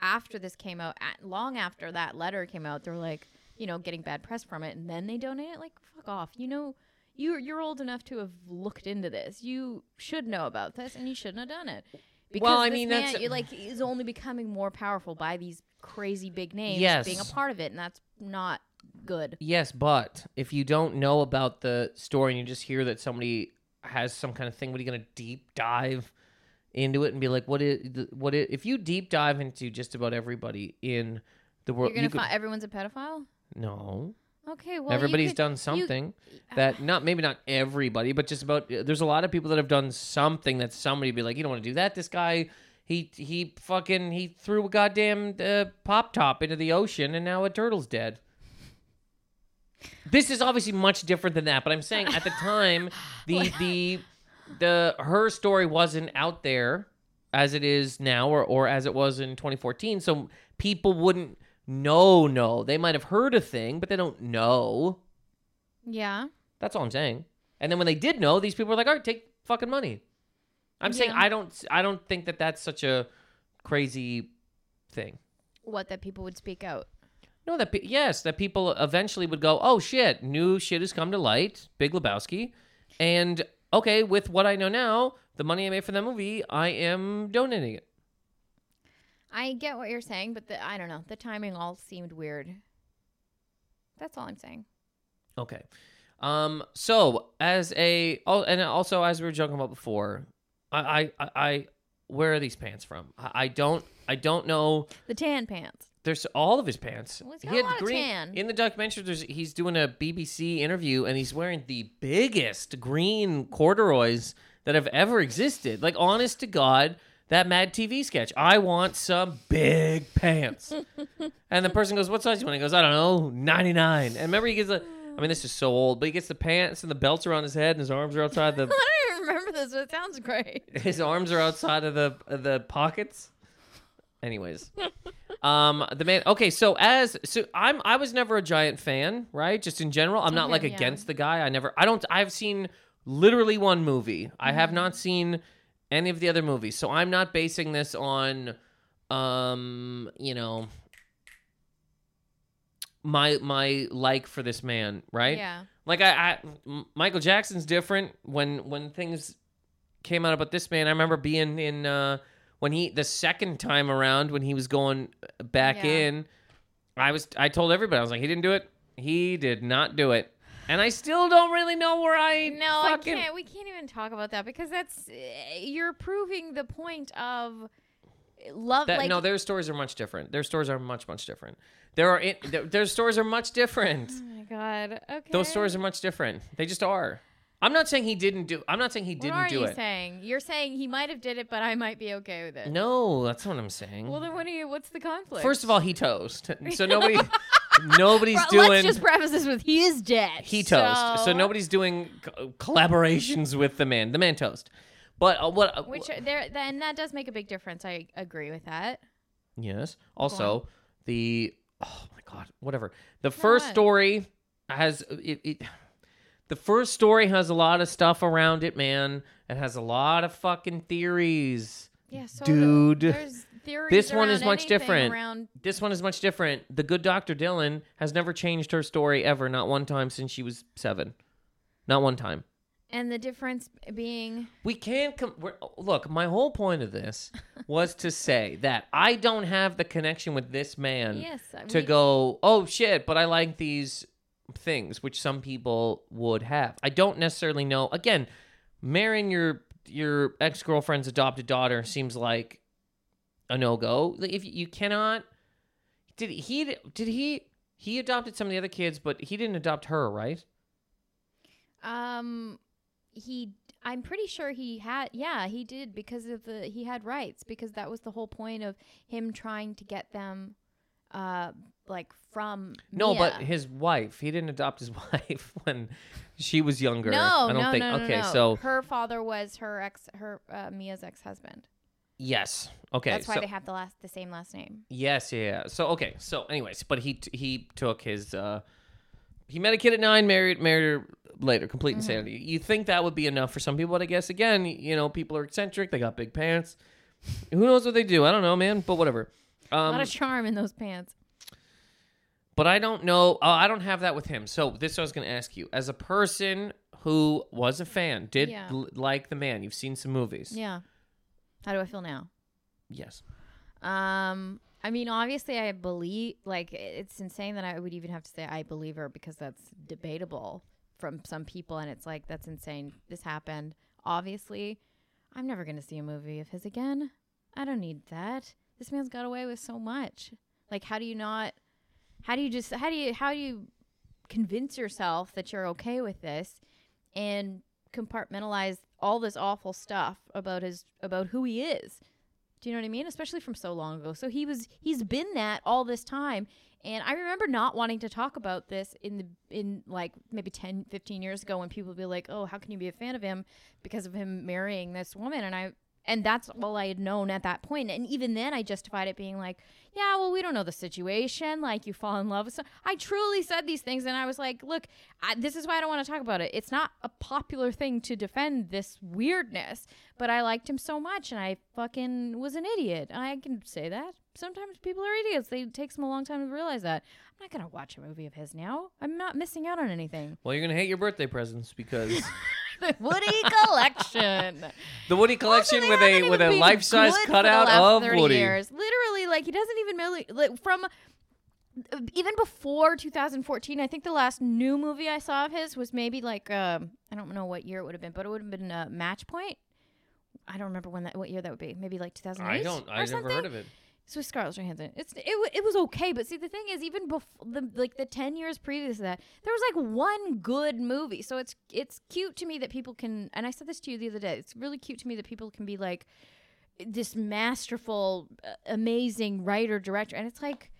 after this came out, long after that letter came out, they're like, you know, getting bad press from it, and then they donate it. Like, fuck off. You know, you you're old enough to have looked into this. You should know about this, and you shouldn't have done it. Because Well, I mean, man, that's- you like is only becoming more powerful by these crazy big names Yes. being a part of it, and that's not good. Yes, but if you don't know about the story and you just hear that somebody has some kind of thing, what are you going to deep dive into it and be like, what is, what is, if you deep dive into just about everybody in the world, You're gonna you could- find everyone's a pedophile. No, Okay, well, you everybody's could- done you- something that not, maybe not everybody, but just about, there's a lot of people that have done something that somebody be like, you don't want to do that. This guy, he, he fucking, he threw a goddamn uh, pop top into the ocean and now a turtle's dead. This is obviously much different than that, but I'm saying at the time, the the the her story wasn't out there as it is now, or or as it was in 2014. So people wouldn't know. No, they might have heard a thing, but they don't know. Yeah. That's all I'm saying. And then when they did know, these people were like, "All right, take fucking money." I'm saying I don't I don't think that that's such a crazy thing. What that people would speak out. No, that pe- yes, that people eventually would go, oh shit, new shit has come to light, Big Lebowski, and okay, with what I know now, the money I made for that movie, I am donating it. I get what you're saying, but the, I don't know. The timing all seemed weird. That's all I'm saying. Okay, um, so as a oh, and also as we were joking about before, I I I, where are these pants from? I, I don't I don't know. The tan pants. There's all of his pants. Well, he's got a lot of tan. in the documentary. There's he's doing a BBC interview and he's wearing the biggest green corduroys that have ever existed. Like honest to God, that Mad TV sketch. I want some big pants. and the person goes, "What size do you want?" He goes, "I don't know, 99." And remember, he gets a. I mean, this is so old, but he gets the pants and the belts around his head and his arms are outside the. I don't even remember this, but it sounds great. his arms are outside of the of the pockets. Anyways, um, the man. Okay, so as so I'm I was never a giant fan, right? Just in general, I'm not Okay, like yeah. against the guy. I never. I don't. I've seen literally one movie. I have Mm-hmm. not seen any of the other movies, so I'm not basing this on, um, you know, my my like for this man, right? Yeah. Like I, Michael Jackson's different when when things came out about this man. I remember being in uh when he the second time around when he was going back Yeah. in. I was I told everybody I was like he didn't do it. He did not do it. And I still don't really know where I No, fucking I can't. We can't even talk about that because that's eh, you're proving the point of love. that, like no, their stories are much different. Their stories are much much different. There are in, their, their stories are much different. oh my god. Okay. Those stories are much different. They just are. I'm not saying he didn't do. I'm not saying he didn't do it. What are you saying? You're saying he might have did it, but I might be okay with it. No, that's what I'm saying. Well, then what are you? What's the conflict? First of all, he toast. So nobody, nobody's Bro, doing. Let's just preface this with he is dead. he toast. So, So, nobody's doing co- collaborations with the man. The man toast. But uh, what? Uh, Which there, then that does make a big difference. I agree with that. yes. Also, the oh my god, whatever. The first what? story has it, it. The first story has a lot of stuff around it, man. It has a lot of fucking theories. Yeah, so Dude. There's theories This one is much different. Around This one is much different. The good Dr. Dylan has never changed her story ever, not one time since she was seven. Not one time. and the difference being We can't come. Look, my whole point of this was to say that I don't have the connection with this man yes to go, oh shit, but I like these things, which some people would have. I don't necessarily know. Again, marrying your your ex girlfriend's adopted daughter seems like a no go. If you cannot, did he did he he adopted some of the other kids, but he didn't adopt her, right? Um, he. I'm pretty sure he had. Yeah, he did because of the. He had rights because that was the whole point of him trying to get them, uh, like from. No, but his wife. He didn't adopt his wife when she was younger. no, I don't no, think. no, no, okay, so her father was her ex, her uh, Mia's ex-husband. Yes. Okay, That's why so they have the last, the same last name. yes, yeah, yeah. So okay, so anyways, but he t- he took his. uh He met a kid at nine, married married her later. Complete Mm-hmm. insanity. You think that would be enough for some people? But I guess again, you know, people are eccentric. They got big pants. Who knows what they do? I don't know, man. But whatever. Um, a Um, lot of charm in those pants. But I don't know. Uh, I don't have that with him. So this I was going to ask you, as a person who was a fan, did Yeah. l- like the man. You've seen some movies. Yeah. How do I feel now? Yes. Um, I mean, obviously, I believe. Like, it's insane that I would even have to say I believe her because that's debatable from some people, and it's like that's insane. This happened. Obviously, I'm never gonna see a movie of his again. I don't need that. This man's got away with so much. Like, how do you not? How do you just? How do you? How do you convince yourself that you're okay with this, and compartmentalize all this awful stuff about his about who he is? Do you know what I mean? Especially from so long ago. So he was he's been that all this time. And I remember not wanting to talk about this in the in like maybe 10 15 years ago when people would be like, "Oh, how can you be a fan of him because of him marrying this woman?" And I and that's all I had known at that point. And even then I justified it being like, "Yeah, well, we don't know the situation. Like you fall in love with some I truly said these things and I was like, "Look, I, this is why I don't want to talk about it. It's not a popular thing to defend this weirdness, but I liked him so much and I fucking was an idiot. I can say that. Sometimes people are idiots. They it takes them a long time to realize that. I'm not going to watch a movie of his now. I'm not missing out on anything. Well, you're gonna hate your birthday presents because Woody collection. the Woody collection Also, they with haven't a even with a been life size good for the cutout last of 30 Woody. Years. Literally, like he doesn't even really like from even before 2014. I think the last new movie I saw of his was maybe like um, I don't know what year it would have been, but it would have been uh, Match Point. I don't remember when that what year that would be. Maybe like 2008. I don't. or I never something? heard of it. So Scarlett Johansson. It's it, it was okay, but see the thing is, even before the like the ten years previous to that, there was like one good movie. So it's it's cute to me that people can, and I said this to you the other day. It's really cute to me that people can be like this masterful, uh, amazing writer director, and it's like,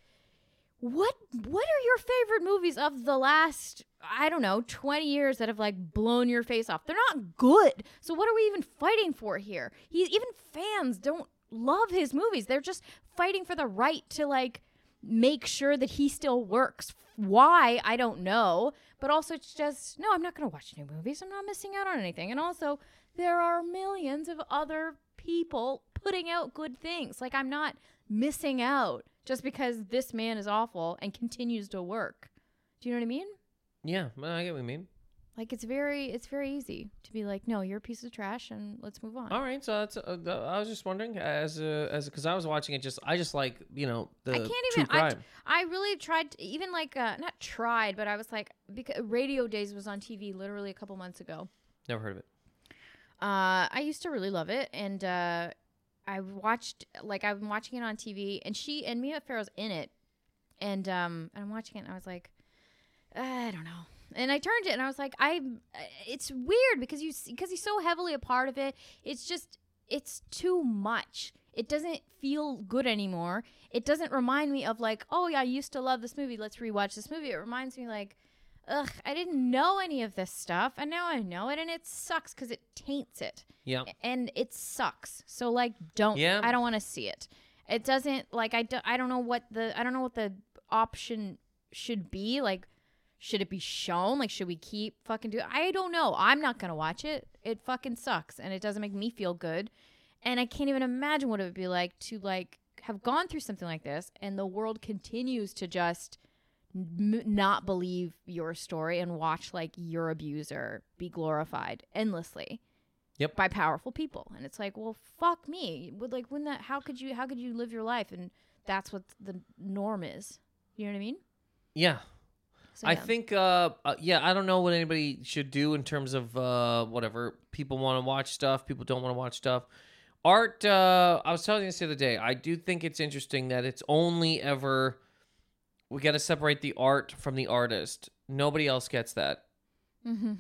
what what are your favorite movies of the last I don't know twenty years that have like blown your face off? They're not good. So what are we even fighting for here? He even fans don't love his movies. They're just fighting for the right to like make sure that he still works. Why I don't know, but also it's just no. I'm not going to watch new movies. I'm not missing out on anything. And also, there are millions of other people putting out good things. Like I'm not missing out just because this man is awful and continues to work. Do you know what I mean? Yeah, I get what you mean. Like it's very it's very easy to be like, no, you're a piece of trash, and let's move on. All right, so that's. Uh, th- I was just wondering, as a, as because I was watching it, just I just like you know the I can't true even. I, crime. I really tried, to, even like uh, not tried, but I was like, because Radio Days was on TV literally a couple months ago. Never heard of it. Uh, I used to really love it, and uh, I watched like I've been watching it on TV, and she and Mia Farrow's in it, and um, I'm watching it, and I was like, I don't know. And I turned it, and I was like, I. Uh, it's weird because you because he's so heavily a part of it. It's just it's too much. It doesn't feel good anymore. It doesn't remind me of like, oh yeah, I used to love this movie. Let's rewatch this movie. It reminds me like, ugh, I didn't know any of this stuff, and now I know it, and it sucks because it taints it Yeah, and it sucks. So like, don't. Yeah. I don't want to see it. It doesn't like I. Do, I don't know what the I don't know what the option should be. Like, should it be shown? Like, should we keep fucking do? I don't know. I'm not gonna watch it. It fucking sucks, and it doesn't make me feel good. And I can't even imagine what it would be like to like have gone through something like this, and the world continues to just m- not believe your story and watch like your abuser be glorified endlessly Yep. by powerful people and it's like well fuck me would like when that how could you how could you live your life and that's what the norm is you know what i mean yeah. So, I think, uh, uh, yeah, I don't know what anybody should do in terms of uh, whatever. People want to watch stuff, people don't want to watch stuff. Art, uh, I was telling you this the other day. I do think it's interesting that it's only ever we got to separate the art from the artist. Nobody else gets that.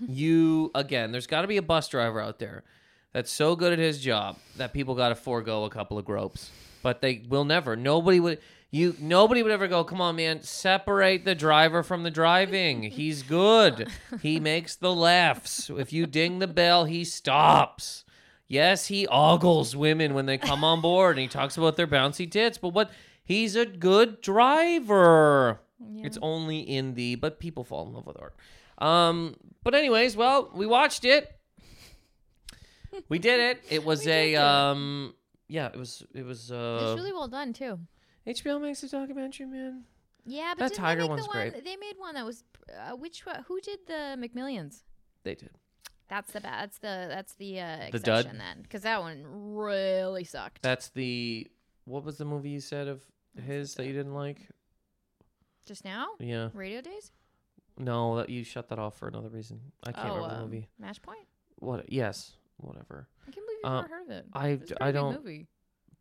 you again, there's got to be a bus driver out there that's so good at his job that people got to forego a couple of gropes. But they will never. Nobody would. You nobody would ever go. Come on, man. Separate the driver from the driving. He's good. He makes the laughs. If you ding the bell, he stops. Yes, he ogles women when they come on board, and he talks about their bouncy tits. But what? He's a good driver. Yeah. It's only in the. But people fall in love with art. Um. But anyways, well, we watched it. We did it. It was a it. um. Yeah, it was. It was. Uh, it's really well done too HBO makes a documentary, man. yeah but That Tiger one's the one, great. they made one that was uh, which who did the mcmillions They did. that's the bad. that's the that's the uh The dud? exception then because that one really sucked That's the. What was the movie you said of his that you didn't like? just now Yeah. radio days No, that you shut that off for another reason. I can't oh remember the um, movie. match point What? Yes. Whatever. i can't believe you've Um, never heard of it I It's a d- I don't- movie.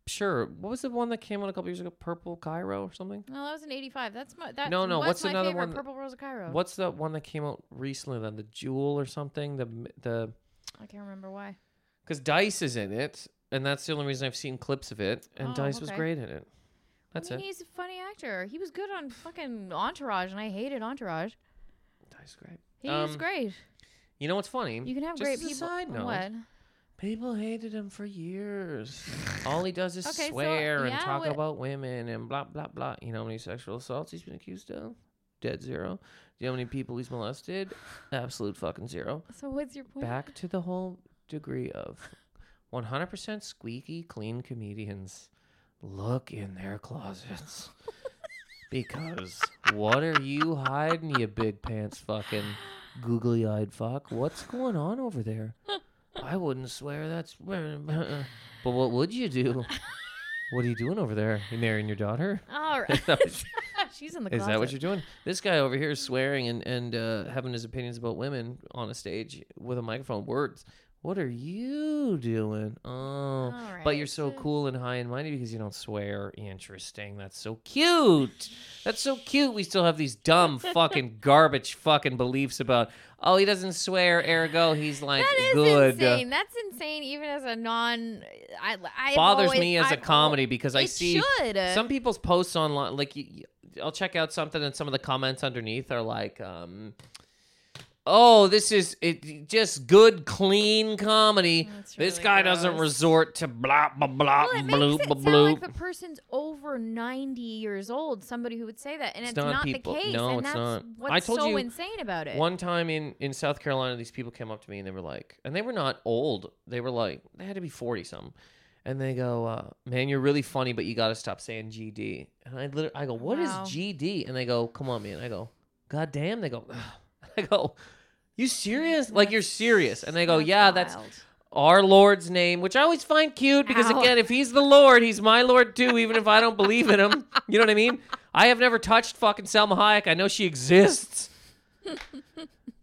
Sure. What was the one that came out a couple years ago? Purple Cairo or something? No, that was in '85. That's my that. No, no, Was what's my another one- Purple Rose of Cairo. What's the one that came out recently? Then the Jewel or something. The the I can't remember why. because Dice is in it, and that's the only reason I've seen clips of it. And Oh, Dice was great in it. That's I mean, it. he's a funny actor. He was good on fucking Entourage, and I hated Entourage. Dice great. He's Um, great. You know what's funny? You can have Just great people. Side note, What? People hated him for years. All he does is Okay, so, swear and yeah, talk what- about women and blah blah blah. You know how many sexual assaults he's been accused of? Dead zero. Do you know how many people he's molested? Absolute fucking zero. So what's your point? Back to the whole degree of 100% squeaky clean comedians. Look in their closets. because what are you hiding, you big pants fucking googly eyed fuck? What's going on over there? I wouldn't swear that's. But what would you do? What are you doing over there? You marrying your daughter? All right. She's in the is closet. that what you're doing? This guy over here is swearing and and uh, having his opinions about women on a stage with a microphone. Words. What are you doing? Oh, but you're so- cool and high and mighty because you don't swear. Interesting. That's so cute. That's so cute. We still have these dumb fucking garbage fucking beliefs about. Oh, he doesn't swear. Ergo, he's like That is good. insane. That's insane. Even as a non, I, I bothers always, me as a I've al- comedy because I see should. some people's posts online like I'll check out something and some of the comments underneath are like um oh, this is it, just good, clean comedy. That's this really guy doesn't resort to blah blah blah Well, it bloop makes it bloop sound like the person's over 90 years old. Somebody who would say that, and It's it's, not not, people- the case. no, and it's that's not. what's I told so you insane about it. One time in in South Carolina, these people came up to me and they were like, and they were not old. They were like, they had to be forty something. And they go, uh, "Man, you're really funny, but you got to stop saying GD." And I literally, I go, "What is Wow. GD?" And they go, "Come on, man." I go, "God damn." They go, I go, "You serious? like you're serious?" And they go, "Yeah, that's wild. our Lord's name," which I always find cute because Ow. again, if He's the Lord, He's my Lord too, even if I don't believe in Him. You know what I mean? I have never touched fucking Salma Hayek. I know she exists,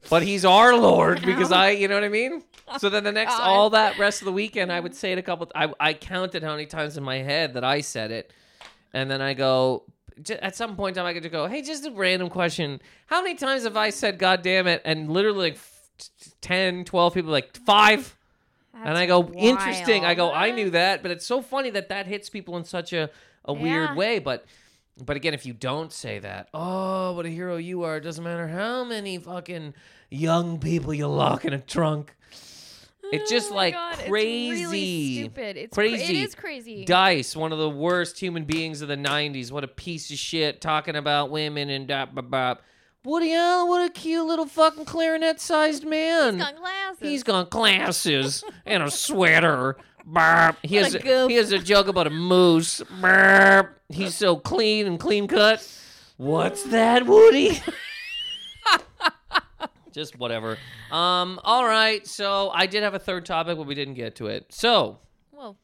but He's our Lord because I, you know what I mean. So then the next, God. all that rest of the weekend, I would say it a couple. I I counted how many times in my head that I said it, and then I go. At some point in time, I could just go, "Hey, just a random question. How many times have I said God damn it?" And literally, like f- 10, 12 people, like five. and I That's go, interesting. I go. I knew that, but it's so funny that that hits people in such a, a weird Yeah. way. But, but again, if you don't say that, oh, what a hero you are. It doesn't matter how many fucking young people you lock in a trunk. It's just Oh like God, it's crazy. really stupid. It's cra- crazy. it is crazy. Dice, one of the worst human beings of the '90s. What a piece of shit, talking about women and da ba ba. Woody Allen, what a cute little fucking clarinet-sized man. He's got glasses. He's got glasses and a sweater. Burp. He has a a, he has a joke about a moose. Burp. He's so clean and clean cut. What's that, Woody? Just whatever. Um. All right. So I did have a third topic, but we didn't get to it. So, Well,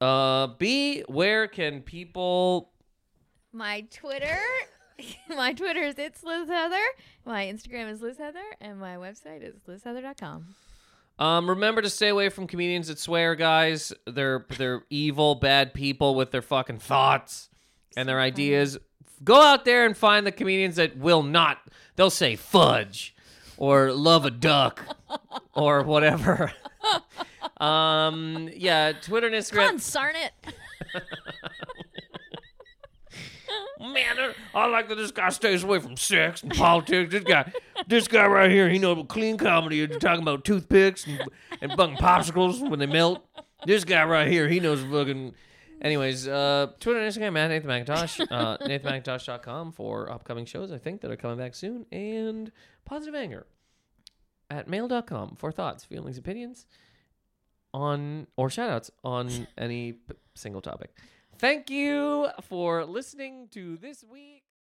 uh, B, where can people? my Twitter, my Twitter is it's Liz Heather. My Instagram is Liz Heather, and my website is lizheather.com. Um, remember to stay away from comedians that swear, guys. They're they're evil, bad people with their fucking thoughts and their ideas. Go out there and find the comedians that will not. They'll say fudge or love a duck or whatever. um, yeah, Twitter and Instagram. Consarn it. Man, I- I like that this guy stays away from sex and politics. This guy, this guy right here, he knows about clean comedy. You're talking about toothpicks and, and fucking popsicles when they melt. This guy right here, he knows fucking. Anyways, uh, Twitter and Instagram at Nathan Macintosh, uh, NathanMacintosh.com for upcoming shows I think that are coming back soon, and Positive Anger at mail.com for thoughts, feelings, opinions on or shout outs on any p- single topic. Thank you for listening to this week.